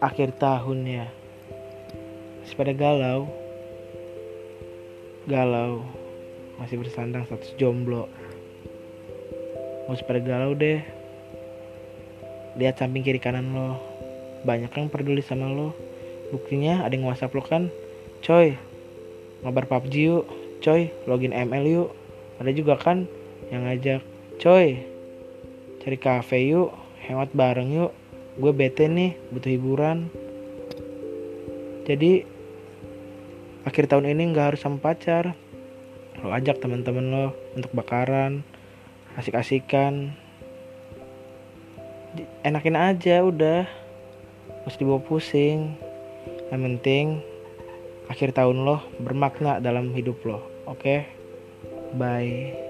akhir tahun ya. Masih pada galau. Galau. Masih bersandang status jomblo. Mau pada galau deh. Lihat samping kiri kanan lo. Banyak yang peduli sama lo. Buktinya ada yang whatsapp lo kan? Coy ngabar PUBG yuk. Coy login ML yuk. Ada juga kan yang ngajak coy cari cafe yuk hemat bareng yuk gue bete nih butuh hiburan. Jadi akhir tahun ini nggak harus sama pacar. Lo ajak teman-teman lo untuk bakaran asik-asikan. Enakin aja udah. Mesti dibawa pusing. Yang penting akhir tahun lo bermakna dalam hidup lo oke? Okay? bye